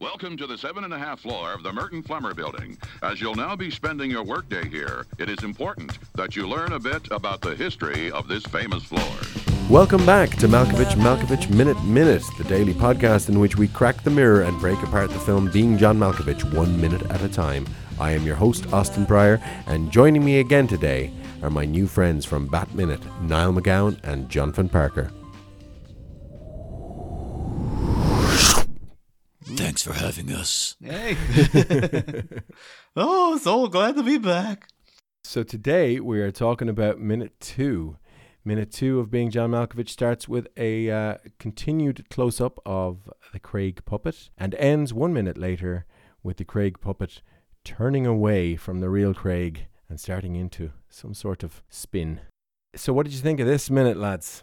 Welcome to the seven and a half floor of the Mertin Flemmer Building. As you'll now be spending your workday here, it is important that you learn a bit about the history of this famous floor. Welcome back to Malkovich Malkovich Minute Minute, the daily podcast in which we crack the mirror and break apart the film Being John Malkovich one minute at a time. I am your host, Austin Pryor, and joining me again today are my new friends from Bat Minute, Niall McGowan and Jonathan Parker. Thanks for having us. Hey. oh, so glad to be back. So today we are talking about minute two. Minute two of being John Malkovich starts with a uh, continued close up of the Craig puppet and ends one minute later with the Craig puppet turning away from the real Craig and starting into some sort of spin. So, what did you think of this minute, lads?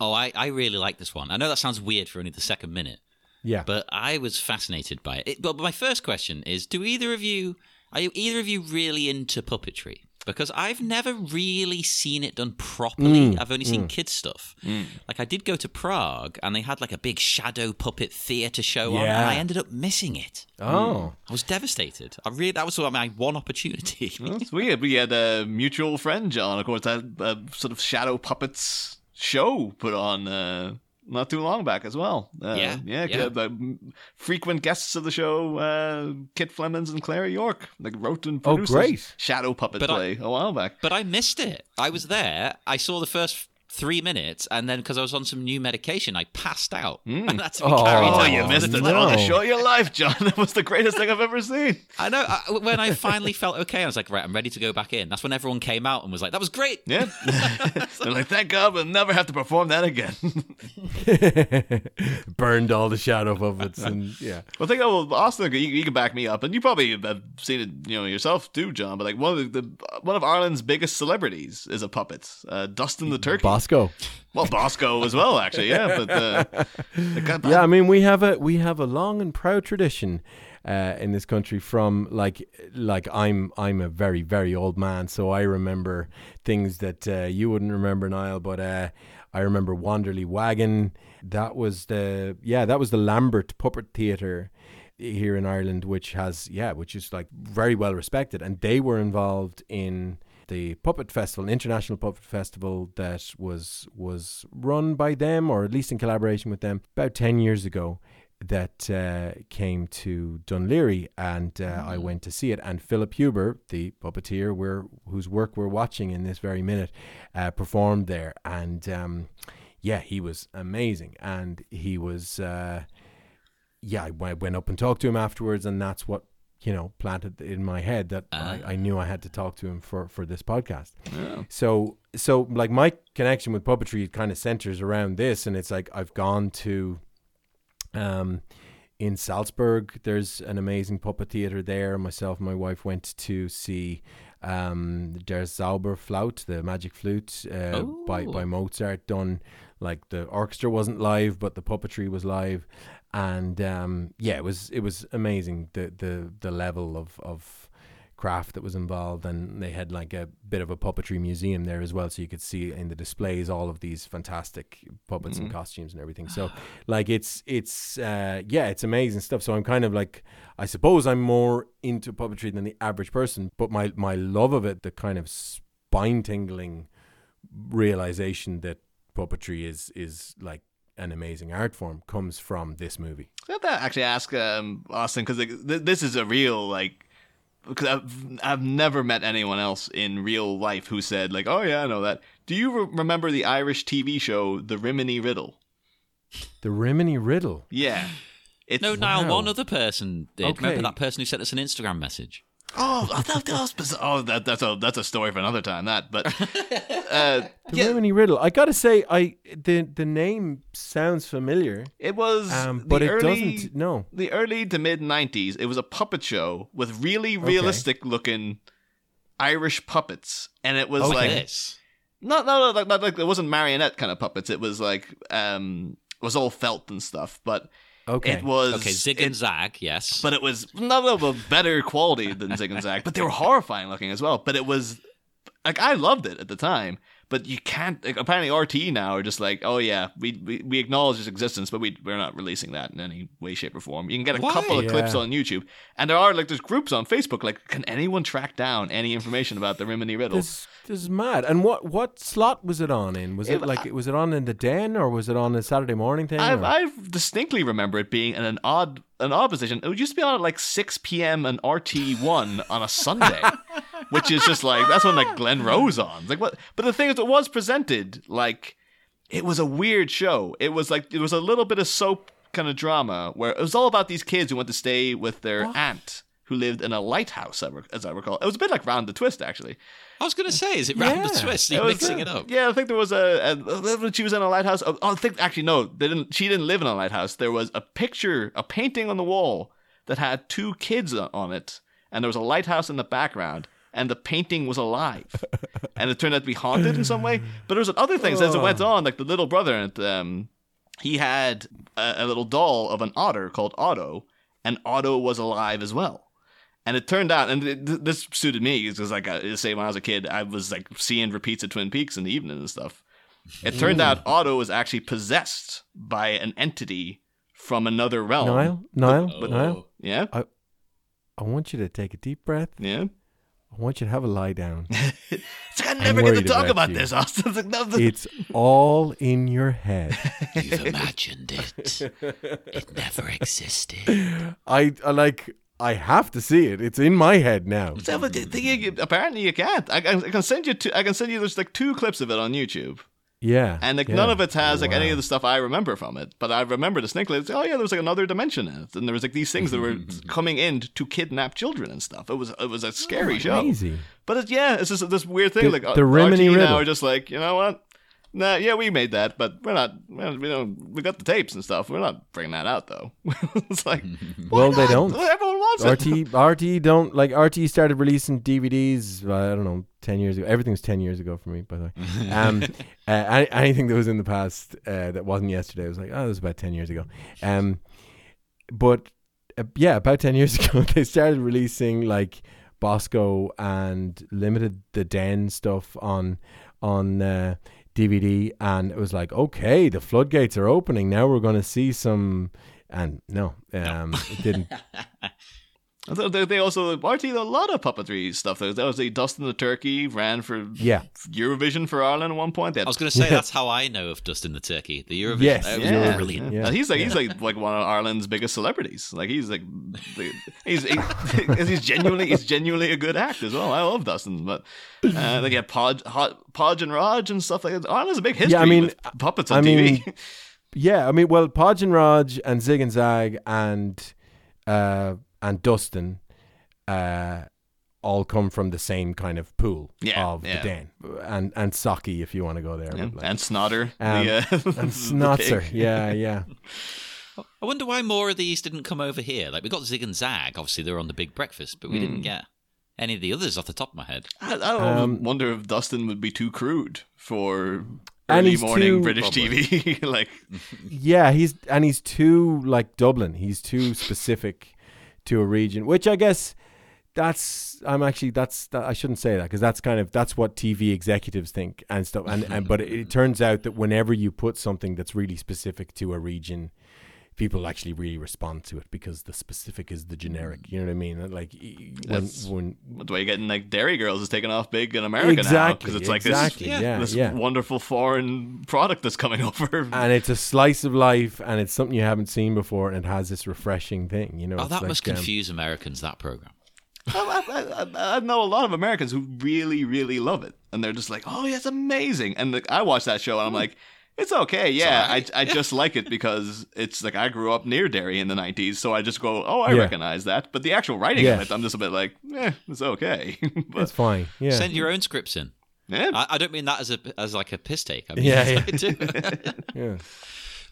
Oh, I, I really like this one. I know that sounds weird for only the second minute, Yeah. but I was fascinated by it. it. But my first question is: Do either of you are you either of you really into puppetry? Because I've never really seen it done properly. Mm, I've only seen kids stuff. Like I did go to Prague, and they had like a big shadow puppet theater show on, and I ended up missing it. oh. I was devastated. I really that was sort of my one opportunity. That's weird. We had a mutual friend, John, of course, had a sort of shadow puppets show put on uh, not too long back as well. Uh, Yeah, yeah. yeah. The frequent guests of the show, uh, Kit Flemons and Claire York, like wrote and Oh, produced great. shadow puppet But play a while back. But I missed it. I was there. I saw the first three minutes, and then because I was on some new medication, I passed out, and that's to be Oh, carried Oh, out. you missed it no. on the show of your life, John. That was the greatest thing I've ever seen. I know. I, when I finally felt okay, I was like, right, I'm ready to go back in. That's when everyone came out and was like, that was great. Yeah. They're like, thank God we'll never have to perform that again. Burned all the shadow puppets and yeah. Well, think of well, Austin. You, you can back me up, and you probably have seen it, you know, yourself too, John. But like one of the, the one of Ireland's biggest celebrities is a puppet, uh, Dustin the Turkey. Bosco. well, Bosco as well, actually. Yeah, but uh, Yeah, I mean we have a we have a long and proud tradition uh, in this country from like like I'm I'm a very very old man, so I remember things that uh, you wouldn't remember, Niall. But uh, I remember Wanderly Wagon. That was the yeah that was the Lambert Puppet Theatre here in Ireland, which has yeah which is like very well respected, and they were involved in the puppet festival, an international puppet festival that was was run by them or at least in collaboration with them about ten years ago. That uh, came to Dún Laoghaire, and uh, I went to see it. And Philip Huber, the puppeteer, we're, whose work we're watching in this very minute, uh, performed there. And um, yeah, he was amazing, and he was. Uh, yeah, I went up and talked to him afterwards, and that's what you know planted in my head that I, I knew I had to talk to him for for this podcast. So so like my connection with puppetry kind of centers around this, and it's like I've gone to, um, in Salzburg. There's an amazing puppet theater there. Myself and my wife went to see. Um, Der Zauberflöte, the magic flute, uh, by by Oh. Mozart, done like the orchestra wasn't live, but the puppetry was live, and um, yeah, it was it was amazing the the the level of of craft that was involved, and they had like a bit of a puppetry museum there as well, so you could see in the displays all of these fantastic puppets and costumes and everything. So like it's it's uh, yeah, it's amazing stuff. So I'm kind of like I suppose I'm more into puppetry than the average person, but my my love of it, the kind of spine tingling realization that puppetry is is like an amazing art form comes from this movie. I have to actually ask um, Austin because like, th- this is a real like. Because I've, I've never met anyone else in real life who said like, "Oh yeah, I know that." Do you re- remember the Irish TV show The Rimini Riddle? The Rimini Riddle. Yeah, it's No, Niall, Wow. one other person did. Okay. Remember that person who sent us an Instagram message? Oh, I thought that was bizarre. Oh, that, that's a that's a story for another time. That, but uh, The yeah, Rimini Riddle. I gotta say, I the the name sounds familiar, it was. um, the but it early, doesn't. No. The early to mid '90s, it was a puppet show with really realistic looking Irish puppets, and it was Like like this. not not like, not like it wasn't marionette kind of puppets. It was like um, it was all felt and stuff, but Okay. it was Okay, Zig it- and Zag, yes. but it was not of a better quality than Zig and Zag, but they were horrifying looking as well. But it was like I loved it at the time, but but you can't. Like, apparently, RTÉ now are just like, oh yeah, we, we we acknowledge its existence, but we we're not releasing that in any way, shape, or form. You can get a Why? couple of clips on YouTube, and there are like there's groups on Facebook. Like, can anyone track down any information about the Rimini Riddle? This, this is mad. And what what slot was it on in? Was it, It- like was it on in the den or was it on a Saturday morning thing? I, I distinctly remember it being in an odd an odd position. It used to be on at like six p.m. and RTÉ one on a Sunday, which is just like that's when like Glenroe's on. It's like what? But the thing is, it was presented like it was a weird show. It was like it was a little bit of soap kind of drama where it was all about these kids who went to stay with their aunt who lived in a lighthouse, as I rec- as I recall. It was a bit like Round the Twist, actually. I was going to say, is it round the twist? Are you was, mixing it up? Yeah, I think there was a, a when she was in a lighthouse. Oh, I think actually no, they didn't. She didn't live in a lighthouse. There was a picture, a painting on the wall that had two kids on it, and there was a lighthouse in the background, and the painting was alive, and it turned out to be haunted in some way. But there was other things as it went on, like the little brother, and um, he had a, a little doll of an otter called Otto, and Otto was alive as well. And it turned out, and th- th- this suited me because, like, I say when I was a kid, I was like seeing repeats of Twin Peaks in the evening and stuff. It turned out Otto was actually possessed by an entity from another realm. Niall, Niall, Oh. Niall. Yeah, I want you to take a deep breath. yeah. I want you to have a lie down. It's like, I never get to talk about about this, Austin. It's like, no, th- It's all in your head. You've imagined it. It never existed. I, I like. I have to see it. It's in my head now. Yeah, the thing is, apparently you can't. I, I can send you. Two, I can send you. There's like two clips of it on YouTube. Yeah, And like yeah. none of it has like any Wow. of the stuff I remember from it, but I remember distinctly. It's, oh yeah, there was like another dimension in it, and there was like these things that were coming in to kidnap children and stuff. It was it was a scary oh, show. Crazy. But it's, yeah, it's just this weird thing. The- like the Rimini now are just like you know what? Nah, yeah, we made that, but we're not. We don't. We got the tapes and stuff. We're not bringing that out though. it's like, Well, why they don't. Everyone wants it. RTÉ RTÉ don't like RTÉ started releasing DVDs. uh, I don't know, ten years ago. Everything's ten years ago for me, by the way. Um, uh, anything that was in the past uh, that wasn't yesterday was like, oh, it was about ten years ago. Um, but uh, yeah, about ten years ago, they started releasing like Bosco and limited the Den stuff on on uh, DVD, and it was like, okay, the floodgates are opening. Now we're going to see some. And no, um, it didn't. I thought They they also RTÉ did a lot of puppetry stuff. There was the Dustin the Turkey ran for Yeah. Eurovision for Ireland at one point. Had I was going to say Yeah. that's how I know of Dustin the Turkey. The Eurovision. Yes, that was yeah. brilliant. Yeah. And he's like he's like like one of Ireland's biggest celebrities. Like he's like the, he's he, he's genuinely he's genuinely a good act as well. I love Dustin, but uh, they get Podge, Hot, Podge and Rodge and stuff like that. Ireland's a big history. Yeah, I mean, with puppets on I TV. Yeah, I mean, well, Podge and Rodge and Zig and Zag and uh, and Dustin uh, all come from the same kind of pool Yeah, of yeah. the den, and and Saki if you want to go there, Yeah, like- and Snotter, Um, the, uh, and the Snotzer, pig. yeah, yeah. I wonder why more of these didn't come over here. Like we got Zig and Zag, obviously they're on the Big Breakfast, but we didn't get any of the others off the top of my head. I, I don't Um, wonder if Dustin would be too crude for And early morning too- British TV. like, Yeah, he's and he's too like Dublin. He's too specific to a region, which I guess that's I'm actually that's that, I shouldn't say that because that's kind of that's what TV executives think and stuff. And, and but it, it turns out that whenever you put something that's really specific to a region, people actually really respond to it because the specific is the generic. You know what I mean? Like when That's- when that's why you're getting like Derry Girls is taking off big in America now exactly because it's like exactly Yeah. yeah this, this yeah. wonderful foreign product that's coming over. and it's a slice of life, and it's something you haven't seen before, and it has this refreshing thing. You know, Oh, that like, must um, confuse Americans. That program. I, I, I, I know a lot of Americans who really, really love it, and they're just like, "Oh, yeah, it's amazing." And like, I watch that show, and I'm like, "It's okay, yeah." alright. I, I just like it because it's like I grew up near Derry in the '90s, so I just go, "Oh, I Yeah. recognize that." But the actual writing Yeah. of it, I'm just a bit like, "Eh, it's okay." but It's fine. Yeah. Send your own scripts in. yeah, I, I don't mean that as a as like a piss take. I mean, Yeah, yeah. I do. Yeah.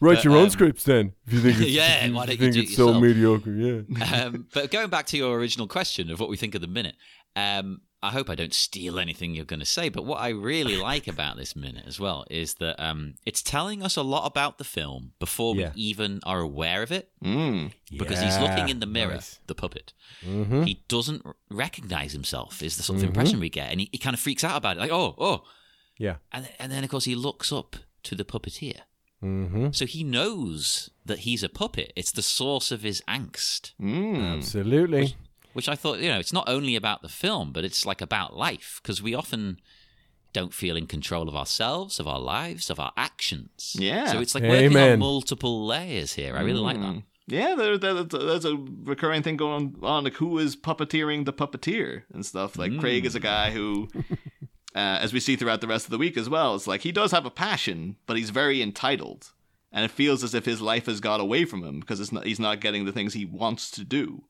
Write But, your own um, scripts then. If you think it's, Yeah, if you why don't you think do it it's so mediocre, yeah. um, but going back to your original question of what we think of the minute, um, I hope I don't steal anything you're going to say. But what I really like about this minute as well is that um, it's telling us a lot about the film before Yeah. we even are aware of it. mm. Because he's looking in the mirror, nice. the puppet. Mhm. He doesn't recognize himself. Is the sort of Mhm. impression we get, and he, he kind of freaks out about it. Like, oh, oh, Yeah. and and then of course he looks up to the puppeteer. Mm-hmm. So he knows that he's a puppet. It's the source of his angst, Mm. Absolutely. which I thought, you know, it's not only about the film, but it's like about life because we often don't feel in control of ourselves, of our lives, of our actions. Yeah. So it's like working Amen. on multiple layers here. I really like that. Mm. Yeah, there, there, there's a recurring thing going on, like who is puppeteering the puppeteer and stuff. Like Craig is a guy who, uh, as we see throughout the rest of the week as well, it's like he does have a passion, but he's very entitled, and it feels as if his life has got away from him because it's not, he's not getting the things he wants to do.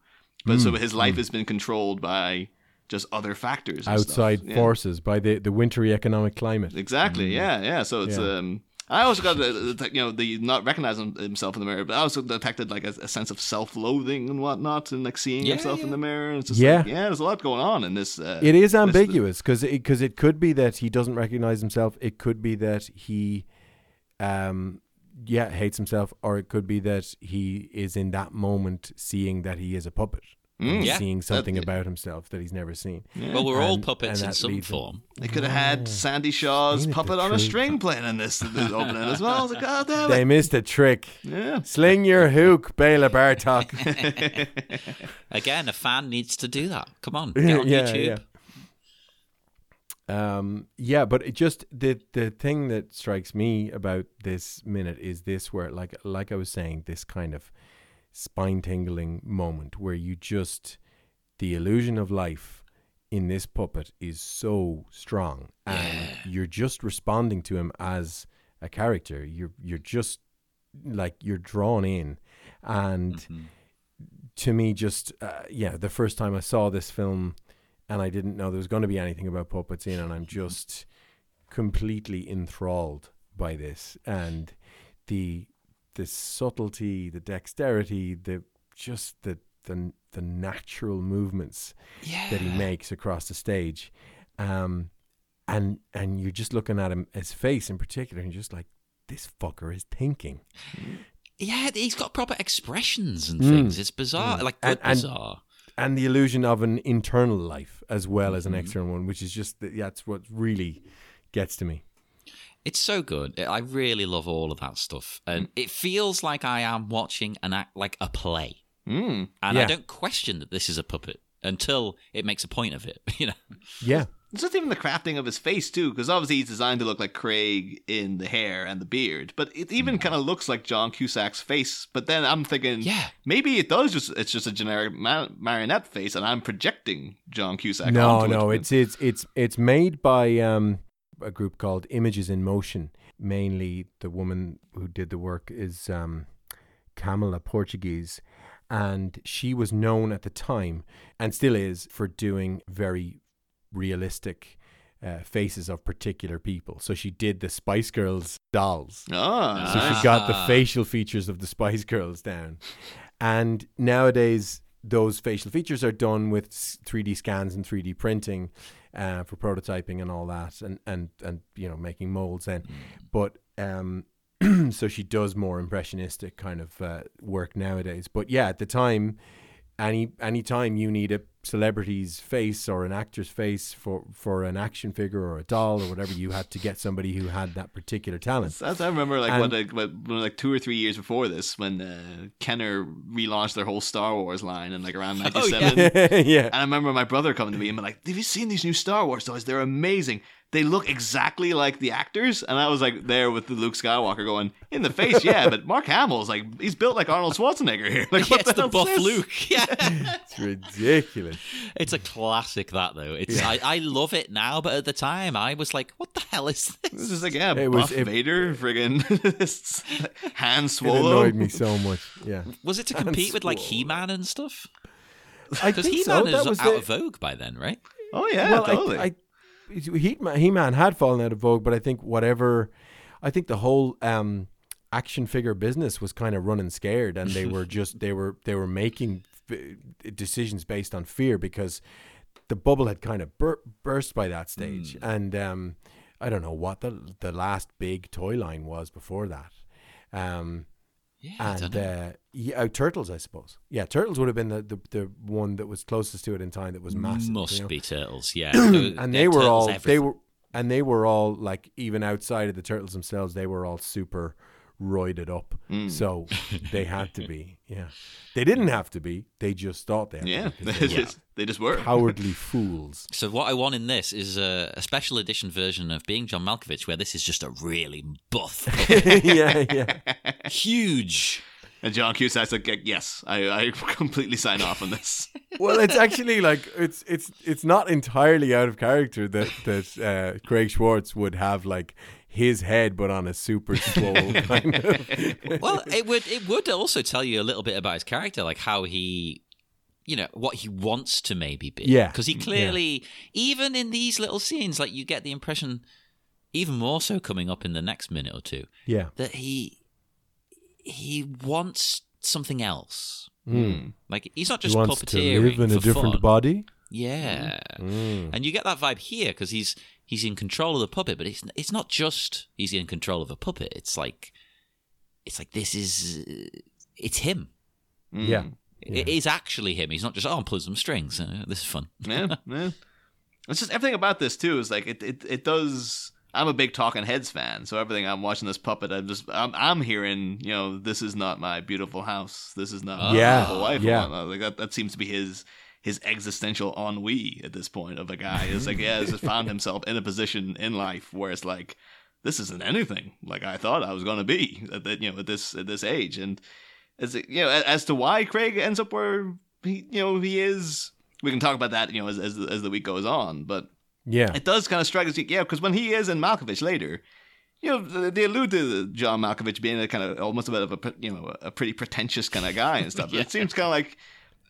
But so his life has been controlled by just other factors, and stuff. Outside Yeah. forces by the, the wintry economic climate. Exactly. Yeah. Yeah. So it's Yeah. um. I also got the, the- you know the not recognizing himself in the mirror, but I also detected like a, a sense of self-loathing and whatnot, and like seeing Yeah, himself in the mirror. It's just Yeah. like, yeah. There's a lot going on in this. Uh, It is ambiguous because it, 'cause it could be that he doesn't recognize himself. It could be that he, um, yeah, hates himself, or it could be that he is in that moment seeing that he is a puppet, Mm. Yeah. seeing something That- about himself that he's never seen. Well, we're all puppets in some leads him- form. They could have had Sandie Shaw's Ain't puppet on a truth? string playing in this, this opening as well. I was like, God damn it. They missed a trick. Yeah. Sling your hook, Bela Bartok. Again, a fan needs to do that. Come on, get on Yeah, YouTube. Yeah. Um, yeah, but it just the the thing that strikes me about this minute is this where like like I was saying, this kind of spine tingling moment where you just the illusion of life in this puppet is so strong and you're just responding to him as a character. You're you're just like you're drawn in and Mm-hmm. to me just uh, yeah the first time i saw this film and i didn't know there was going to be anything about puppets in and i'm just completely enthralled by this and the the subtlety the dexterity the just the the, the natural movements Yeah. that he makes across the stage um and and you're just looking at him his face in particular and you're just like this fucker is thinking Yeah, he's got proper expressions and Mm. things. It's bizarre, like And- good and- bizarre. And the illusion of an internal life as well as an Mhm. external one, which is just that- that's what really gets to me. It's so good. I really love all of that stuff, and it feels like I am watching an act like a play, Mm. and I don't question that this is a puppet until it makes a point of it. You know, Yeah, It's just even the crafting of his face too, because obviously he's designed to look like Craig in the hair and the beard, but it even kind of looks like John Cusack's face. But then I'm thinking, Yeah. maybe it does just it's just a generic ma- marionette face, and I'm projecting John Cusack. no, no, it. it's it's it's it's made by um, a group called Images in Motion. Mainly, the woman who did the work is um, Camila Portuguese, and she was known at the time and still is for doing very realistic. Uh, faces of particular people. So she did the Spice Girls dolls. oh, So nice. she got the facial features of the Spice Girls down. And nowadays, those facial features are done with 3D scans and 3D printing uh, for prototyping and all that, and, and, and you know making molds. Then, but um, so she does more impressionistic kind of uh, work nowadays. But yeah, at the time, any any time you need a celebrity's face or an actor's face for for an action figure or a doll or whatever, you had to get somebody who had that particular talent. That's, I remember like And- what, like like two or three years before this when uh, Kenner relaunched their whole Star Wars line in like around Oh, '97. yeah. yeah. And I remember my brother coming to me and being like, "Have you seen these new Star Wars toys? They're amazing. They look exactly like the actors." And I was like there with the Luke Skywalker going, "In the face, yeah, but Mark Hamill's like he's built like Arnold Schwarzenegger here. Like yeah, what it's the hell's buff this? Luke. Yeah, It's ridiculous. it's a classic. That though, it's I, I love it now, but at the time I was like, "What the hell is This this?" is like yeah, It was- Buff it- Vader, friggin' Han It Swallow. annoyed me so much. Yeah. Was it to compete with like. He Man and stuff? I Because think He so. Man That is was out the, of vogue by then, right? Oh yeah, well, totally. I, I, He-Man, He-Man had fallen out of vogue, but I think whatever, I think the whole um, action figure business was kind of running scared, and they were just they were they were making f- decisions based on fear because the bubble had kind of bur- burst by that stage, and um, I don't know what the the last big toy line was before that. Um, Yeah, and uh, yeah, uh, turtles, I suppose. Yeah, turtles would have been the, the, the one that was closest to it in time. That was massive. Must you know? be turtles, yeah. and they were all they were and they were all like even outside of the turtles themselves, they were all super roided it up. Mm. So they had to be. Yeah, they didn't have to be. They just thought they had Yeah, to be. they were just, they just were. cowardly fools. So what I want in this is a, a special edition version of Being John Malkovich, where this is just a really buff, yeah, yeah. huge. And John Cusack's like, yes, I, I completely sign off on this. Well, it's actually like it's it's it's not entirely out of character that that uh, Craig Schwartz would have like his head, but on a super swole kind of. Well, it would it would also tell you a little bit about his character, like how he, you know, what he wants to maybe be. Yeah. because he clearly, even in these little scenes, like you get the impression, even more so coming up in the next minute or two, yeah. that he he wants something else. Mm. Like he's not He just wants to puppeteering live in a different fun. body. Yeah, Mm. and you get that vibe here because he's he's in control of the puppet, but it's it's not just he's in control of a puppet. It's like it's like this is it's him. Mm. Yeah. It is actually him. He's not just oh, I'm pulling some strings. Uh, this is fun. yeah, yeah. It's just everything about this too is like it, it, it does. I'm a big Talking Heads fan, so everything I'm watching this puppet, I'm just I'm, I'm hearing, you know, this is not my beautiful house. This is not my Yeah, beautiful wife. yeah. Like that, that seems to be his his existential ennui at this point of a guy. is like yeah, he's just found himself in a position in life where it's like this isn't anything like I thought I was going to be at that you know at this at this age, and as you know as to why Craig ends up where he you know he is. We can talk about that you know as as, the- as the week goes on, but Yeah. it does kind of strike us, yeah, because when he is in Malkovich later, you know, they allude to John Malkovich being a kind of almost a bit of a you know a pretty pretentious kind of guy and stuff. It seems kind of like,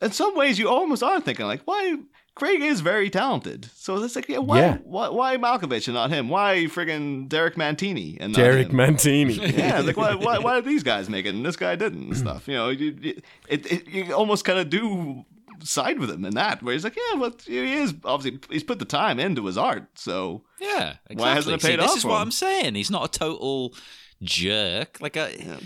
in some ways, you almost are thinking like, why Craig is very talented. So it's like, yeah, why Yeah. why, why Malkovich and not him? Why friggin' Derek Mantini and not Derek him? Mantini. Yeah, like why, why why did these guys make it and this guy didn't and stuff? You know, you, you, it, it you almost kind of do side with him in that where he's like, yeah, but he is obviously he's put the time into his art, so Yeah, exactly. Why hasn't it See, paid this is for what him? I'm saying. He's not a total jerk. Like uh, a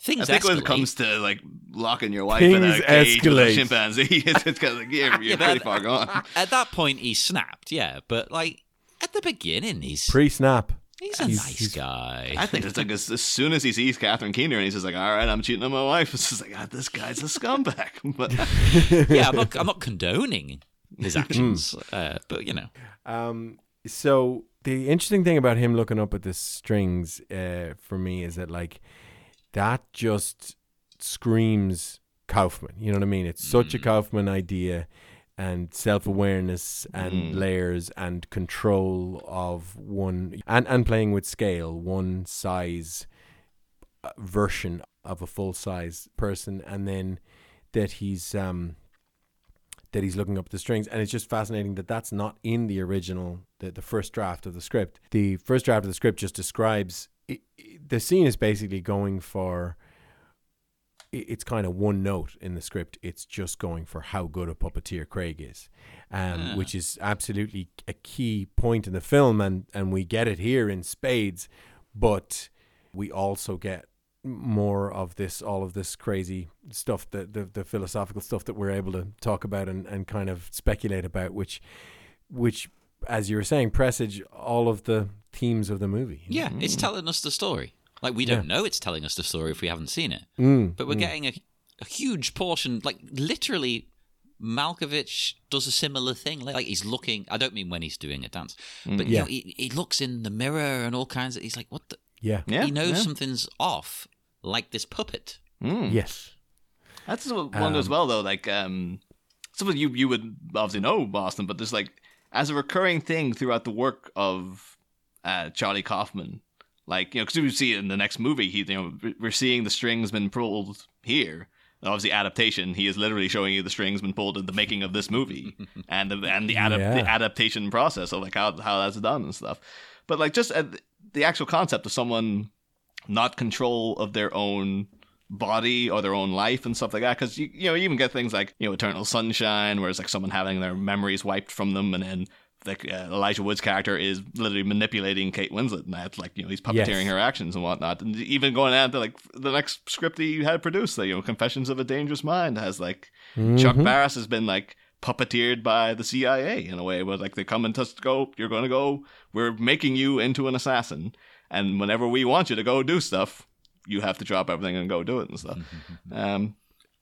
things. I think when it escalate. comes to like locking your wife in a Things cage with a escalate. chimpanzee, it's, it's kind of like yeah, you're Yeah, pretty far gone. At that point, he snapped. Yeah, but like at the beginning, he's Pre-snap. he's a he's- nice he's- guy. I think it's like as, as soon as he sees Catherine Keener and he's just like, all right, I'm cheating on my wife. It's just like, ah, this guy's a scumbag. But yeah, I'm not, I'm not condoning his Hmm. actions, uh, but you know, Um, so the interesting thing about him looking up at the strings uh, for me is that like that just screams Kaufman. You know what I mean? It's such a Kaufman idea and self-awareness and layers and control of one and and playing with scale, one size uh, version of a full size person and then that he's um that he's looking up the strings and it's just fascinating that that's not in the original the, the first draft of the script the first draft of the script just describes the scene is basically going for it's kind of one note in the script. It's just going for how good a puppeteer craig is um, which is absolutely a key point in the film and and we get it here in spades but we also get more of this all of this crazy stuff the, the the philosophical stuff that we're able to talk about and, and kind of speculate about which which as you were saying presage all of the themes of the movie yeah, it's telling us the story. Like we don't know it's telling us the story if we haven't seen it, Mm, but we're getting a, a huge portion. Like literally, Malkovich does a similar thing. Like he's looking. I don't mean when he's doing a dance, but you Yeah. know, he, he looks in the mirror and all kinds of. He's like, what the. yeah yeah, he knows yeah. something's off, like this puppet. Mm. yes That's one as Um, well, though. Like, um, something you you would obviously know Austin, but there's like as a recurring thing throughout the work of uh, Charlie Kaufman. Like, you know, because we see it in the next movie, he, you know, we're seeing the strings been pulled here. Obviously, adaptation. He is literally showing you the strings been pulled in the making of this movie, and the and the, adap- Yeah. the adaptation process of like how how that's done and stuff. But like just uh, the actual concept of someone not control of their own body or their own life and stuff like that. Because you, you know, you even get things like you know, Eternal Sunshine, where it's like someone having their memories wiped from them, and then like uh, Elijah Wood's character is literally manipulating Kate Winslet, and that's like you know he's puppeteering Yes. her actions and whatnot. And even going on to like the next script he had produced, like, you know, Confessions of a Dangerous Mind has like Chuck Mhm. Barris has been like puppeteered by the CIA in a way. Where like they come and just go, you're going to go. We're making you into an assassin, and whenever we want you to go do stuff, you have to drop everything and go do it and stuff. um,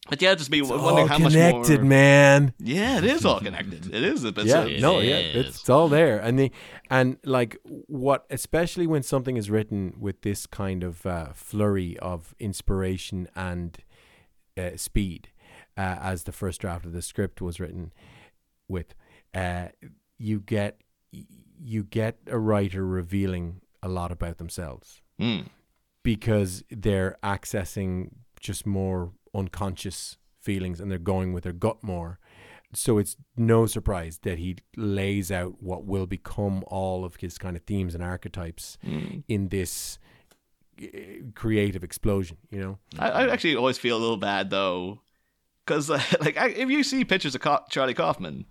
but yeah, just be It's wondering all how connected, much more. man. Yeah, it is all connected. It is. It's yeah, no, yeah, it's, it's all there, and the and like what, especially when something is written with this kind of uh, flurry of inspiration and uh, speed, uh, as the first draft of the script was written with, uh, you get you get a writer revealing a lot about themselves Mm. Because they're accessing just more unconscious feelings and they're going with their gut more. So it's no surprise that he lays out what will become all of his kind of themes and archetypes Mm. in this uh, creative explosion, you know? I, I actually always feel a little bad though, because uh, like I, if you see pictures of Co- Charlie Kaufman,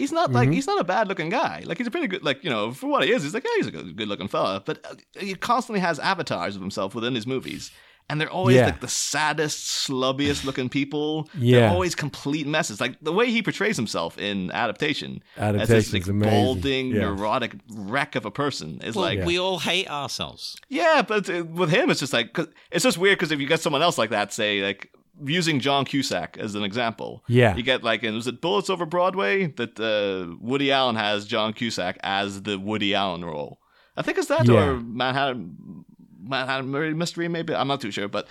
he's not like Mhm. he's not a bad looking guy. Like he's a pretty good like you know for what he is, he's like yeah he's a good, looking fella. But uh, he constantly has avatars of himself within his movies. And they're always Yeah. like the saddest, slubbiest looking people. Yeah. They're always complete messes. Like the way he portrays himself in adaptation adaptation as this Adaptation's like, balding, Yeah. neurotic wreck of a person is Well, like we all hate ourselves. yeah, but uh, with him, it's just like 'cause- it's just weird because if you get someone else like that, say like using John Cusack as an example, Yeah. you get like in was it Bullets Over Broadway that uh, Woody Allen has John Cusack as the Woody Allen role. I think it's that Yeah. or Manhattan Manhattan Mystery maybe I'm not too sure, but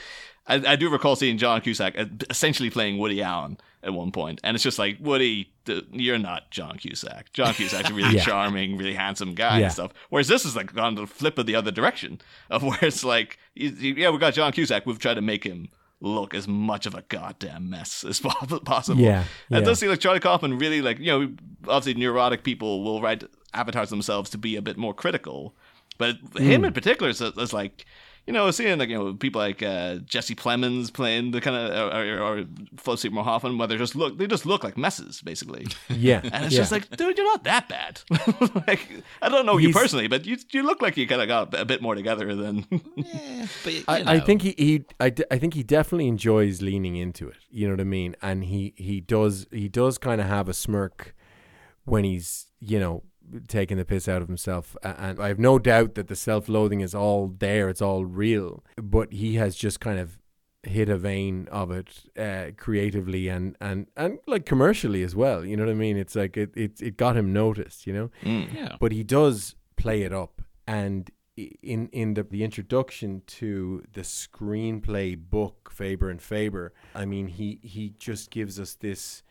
I, I do recall seeing John Cusack uh, essentially playing Woody Allen at one point, and it's just like Woody, you're not John Cusack. John Cusack's a really Yeah. charming, really handsome guy Yeah. and stuff. Whereas this is like gone the flip of the other direction of where it's like, yeah, we got John Cusack. We've tried to make him look as much of a goddamn mess as possible. Yeah, And it does seem like Charlie Kaufman really like, you know, obviously neurotic people will write avatars themselves to be a bit more critical. But him hmm. in particular is, is like, you know, seeing like you know people like uh, Jesse Plemons playing the kind of or, or, or Flo Seymour Hoffman, where they just look they just look like messes basically, Yeah. and it's yeah. just like, dude, you're not that bad. like, I don't know you personally, but you you look like you kind of got a bit more together than. Yeah, but you I, know. I think he, he I, d- I think he definitely enjoys leaning into it. You know what I mean? And he he does he does kind of have a smirk when he's you know taking the piss out of himself. And I have no doubt that the self-loathing is all there. It's all real. But he has just kind of hit a vein of it uh, creatively and, and and like commercially as well. You know what I mean? It's like it it, it got him noticed. You know Mm. yeah. but he does play it up and in in the, the introduction to the screenplay book faber and faber i mean he he just gives us this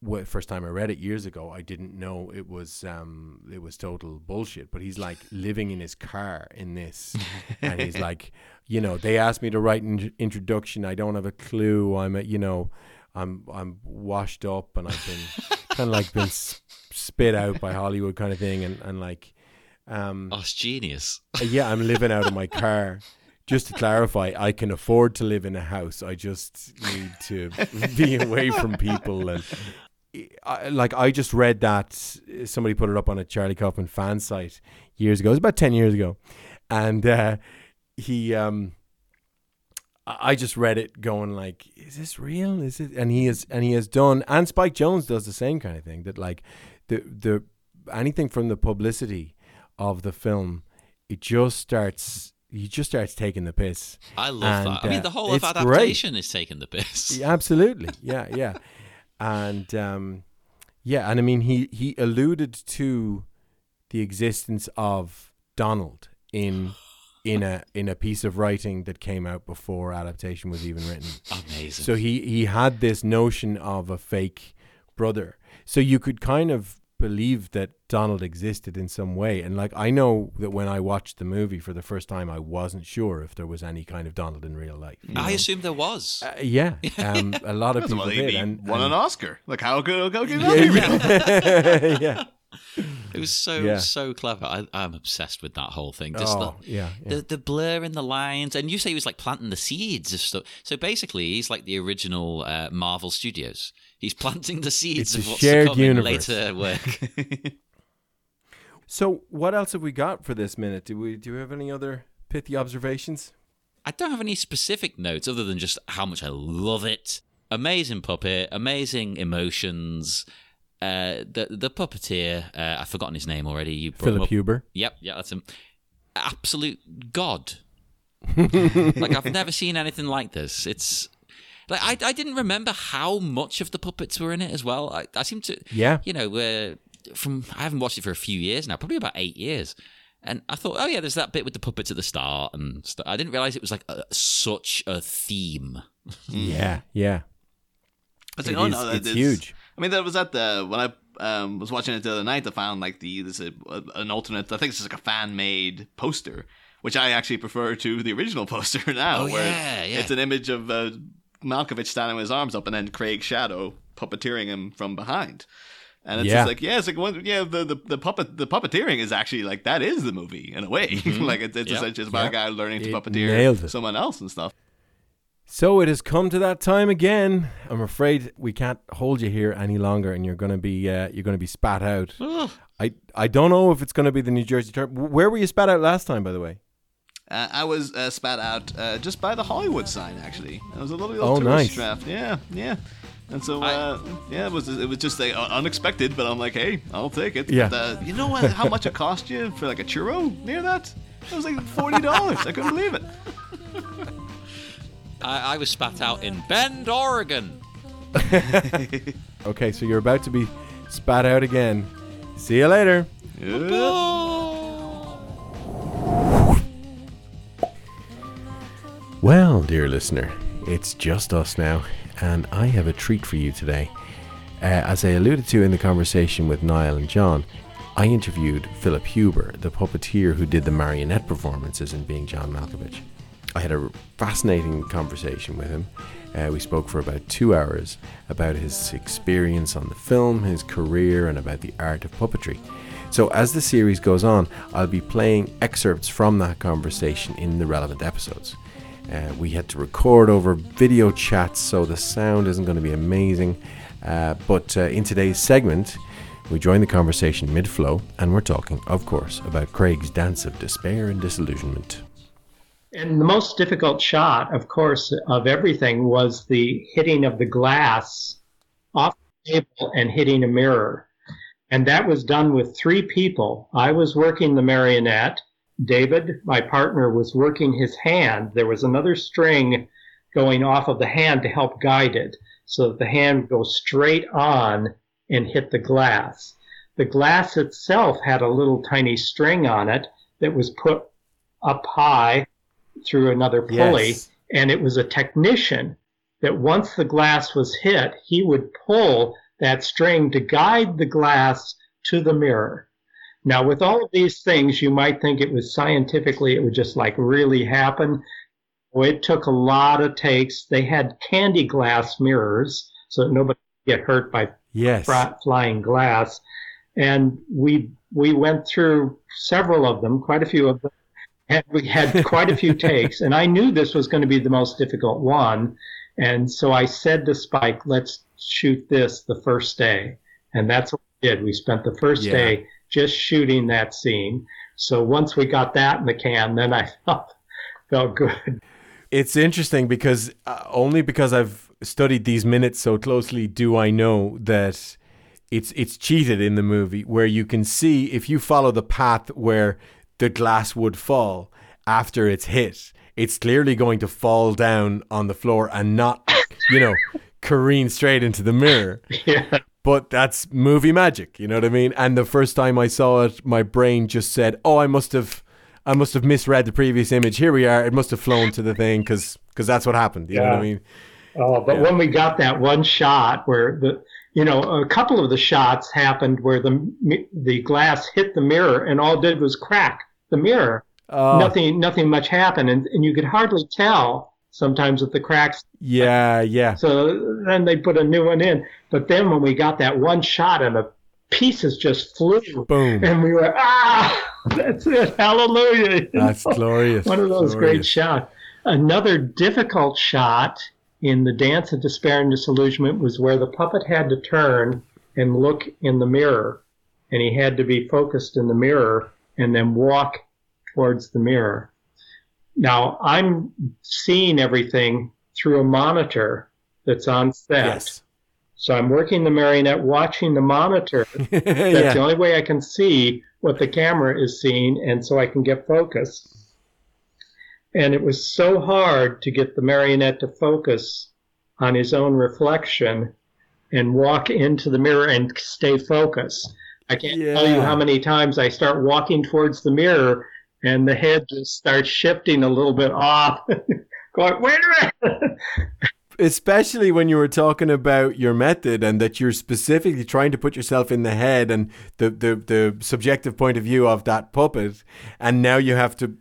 well, first time I read it years ago, I didn't know it was um it was total bullshit. But he's like living in his car in this, and he's like, you know, they asked me to write an introduction. I don't have a clue. I'm a, you know, I'm I'm washed up, and I've been kind of like been s- spit out by Hollywood kind of thing, and and like, um, Oh, it's genius. yeah, I'm living out of my car. Just to clarify, I can afford to live in a house. I just need to be away from people and. I, like I just read that somebody put it up on a Charlie Kaufman fan site years ago. It was about ten years ago, and uh, he um, I just read it going like, is this real? Is it? And he is, and he has done, and Spike Jonze does the same kind of thing. That like the the anything from the publicity of the film, it just starts. He just starts taking the piss. I love And, that. I mean, uh, the whole of it's great. adaptation is taking the piss. Yeah, absolutely. Yeah, yeah. And um, yeah, and I mean, he he alluded to the existence of Donald in in a in a piece of writing that came out before adaptation was even written. Amazing. So he he had this notion of a fake brother. So you could kind of believe that Donald existed in some way. And like I know that when I watched the movie for the first time, I wasn't sure if there was any kind of Donald in real life. I know? assumed there was. Uh, yeah, um, a lot of people well, he, did, and, won and an Oscar. Like how could how could that be real? yeah, yeah. It was so Yeah. so clever. I, I'm obsessed with that whole thing. Just Oh, the, yeah, yeah. the the blur in the lines, and you say he was like planting the seeds of stuff. So basically, he's like the original uh, Marvel Studios. He's planting the seeds It's of what's shared to come in universe. later work. So, what else have we got for this minute? Do we do we have any other pithy observations? I don't have any specific notes other than just how much I love it. amazing puppet, amazing emotions. Uh, the the puppeteer, uh, I've forgotten his name already. You Philip up. Huber. Yep, yeah, that's him. Absolute god. like I've never seen anything like this. It's like I I didn't remember how much of the puppets were in it as well. I, I seem to Yeah. you know uh, from I haven't watched it for a few years now, probably about eight years. And I thought, oh yeah, there's that bit with the puppets at the start, and st- I didn't realize it was like a, such a theme. Yeah, yeah. I was It like, oh is- no, that it's is- huge. I mean, that was at the when I um, was watching it the other night. I found like the this is an alternate. I think it's just like a fan made poster, which I actually prefer to the original poster now. Oh, where yeah, yeah. it's an image of uh, Malkovich standing with his arms up, and then Craig Shadow puppeteering him from behind. And it's Yeah. just like yeah, it's like one, yeah, the, the the puppet the puppeteering is actually like that is the movie in a way. like it's, it's Yeah. essentially about a guy learning to It puppeteer someone else and stuff. So it has come to that time again. I'm afraid we can't hold you here any longer, and you're gonna be uh, you're gonna be spat out. I I don't know if it's gonna be the New Jersey Turn. Where were you spat out last time, by the way? Uh, I was uh, spat out uh, just by the Hollywood sign. Actually, it was a little, little Oh, tourist nice. draft. Yeah, yeah. And so, uh, yeah, it was it was just like, uh, unexpected, but I'm like, hey, I'll take it. Yeah. But, uh, you know what? How much it cost you for like a churro near that? It was like forty dollars. I couldn't believe it. I, I was spat out in Bend, Oregon. Okay, so you're about to be spat out again. See you later. Well, dear listener, it's just us now, and I have a treat for you today. Uh, as I alluded to in the conversation with Niall and John, I interviewed Philip Huber, the puppeteer who did the marionette performances in Being John Malkovich. I had a fascinating conversation with him. Uh, we spoke for about two hours about his experience on the film, his career, and about the art of puppetry. So, as the series goes on, I'll be playing excerpts from that conversation in the relevant episodes. Uh, we had to record over video chats, so the sound isn't going to be amazing. Uh, but uh, in today's segment, we join the conversation mid flow, and we're talking, of course, about Craig's dance of despair and disillusionment. And the most difficult shot, of course, of everything was the hitting of the glass off the table and hitting a mirror. And that was done with three people. I was working the marionette. David, my partner, was working his hand. There was another string going off of the hand to help guide it so that the hand goes straight on and hit the glass. The glass itself had a little tiny string on it that was put up high through another pulley, Yes. and it was a technician that once the glass was hit, he would pull that string to guide the glass to the mirror. Now, with all of these things, you might think it was scientifically, it would just like really happen. Well, it took a lot of takes. They had candy glass mirrors so that nobody could get hurt by Yes. fr- flying glass. And we we went through several of them, quite a few of them. And we had quite a few takes, and I knew this was going to be the most difficult one. And so I said to Spike, "Let's shoot this the first day," and that's what we did. We spent the first Yeah. day just shooting that scene. So once we got that in the can, then I felt felt good. It's interesting because uh, only because I've studied these minutes so closely do I know that it's it's cheated in the movie where you can see if you follow the path where the glass would fall after it's hit, it's clearly going to fall down on the floor and not, you know, careen straight into the mirror. yeah. But that's movie magic, you know what I mean? And the first time I saw it, my brain just said, "Oh, I must have, I must have misread the previous image. Here we are. It must have flown to the thing because because that's what happened." You know what I mean? Oh, but Yeah. when we got that one shot where the, you know, a couple of the shots happened where the the glass hit the mirror and all it did was crack the mirror. Oh, Nothing, nothing much happened, and, and you could hardly tell sometimes with the cracks. yeah, yeah. So then they put a new one in. But then when we got that one shot and the pieces just flew, Boom. and we were ah, that's it, hallelujah. you That's know? glorious. One of those great shots. Another difficult shot in the Dance of Despair and Disillusionment was where the puppet had to turn and look in the mirror, and he had to be focused in the mirror and then walk towards the mirror. Now I'm seeing everything through a monitor that's on set. Yes. So I'm working the marionette, watching the monitor. That's yeah. the only way I can see what the camera is seeing, and so I can get focus. And it was so hard to get the marionette to focus on his own reflection and walk into the mirror and stay focused. I can't tell you how many times I start walking towards the mirror and the head just starts shifting a little bit off. Going, wait a minute. especially when you were talking about your method and that you're specifically trying to put yourself in the head and the, the, the subjective point of view of that puppet and now you have to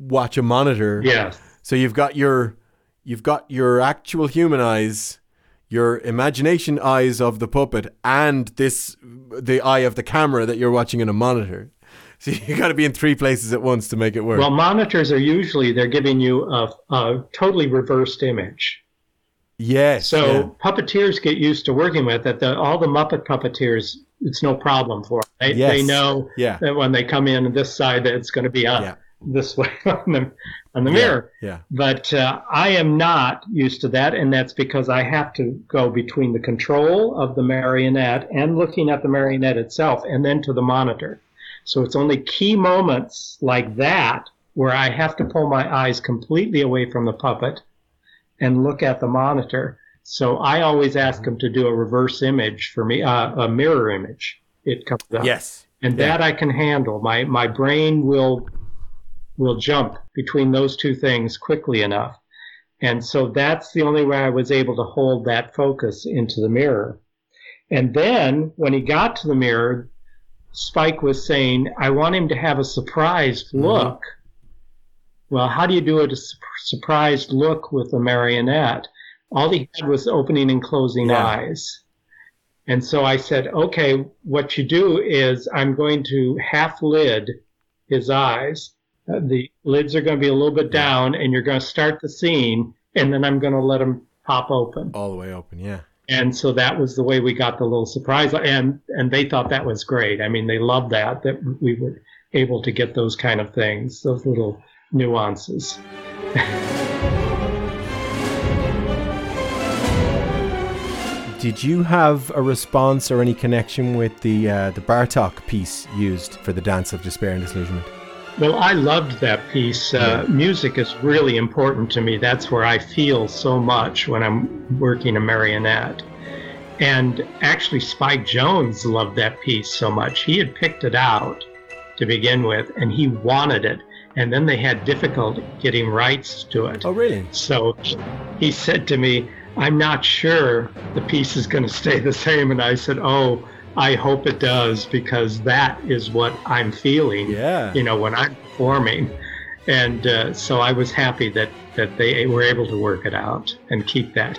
watch a monitor yes. so you've got your you've got your actual human eyes your imagination eyes of the puppet and this the eye of the camera that you're watching in a monitor so you got to be in three places at once to make it work Well, monitors are usually they're giving you a, a totally reversed image. yes So yeah. puppeteers get used to working with it. The, all the Muppet puppeteers, it's no problem for them. They, Yes. they know Yeah. that when they come in this side, that it's going to be on Yeah. this way on the on the mirror. yeah But uh, I am not used to that, and that's because I have to go between the control of the marionette and looking at the marionette itself, and then to the monitor. So it's only key moments like that where I have to pull my eyes completely away from the puppet and look at the monitor. So I always ask them to do a reverse image for me, uh, a mirror image. It comes up yes and Yeah. that I can handle. My my brain will will jump between those two things quickly enough, and so that's the only way I was able to hold that focus into the mirror. And then when he got to the mirror, Spike was saying, "I want him to have a surprised look." Well, how do you do a su- surprised look with a marionette? All he had was opening and closing Yeah. eyes. And so I said, okay, what you do is I'm going to half lid his eyes. Uh, the lids are going to be a little bit down, and you're going to start the scene, and then I'm going to let him pop open. all the way open yeah And so that was the way we got the little surprise, and and they thought that was great. I mean, they loved that that we were able to get those kind of things, those little nuances. Did you have a response or any connection with the uh, the Bartok piece used for the Dance of Despair and Disillusionment? Well, I loved that piece. Uh, Music is really important to me. That's where I feel so much when I'm working a marionette. And actually, Spike Jonze loved that piece so much. He had picked it out to begin with, and he wanted it. And then they had difficulty getting rights to it. Oh, really? So he said to me, I'm not sure the piece is going to stay the same. And I said, Oh, I hope it does because that is what I'm feeling, Yeah. you know, when I'm performing. And uh, so I was happy that, that they were able to work it out and keep that.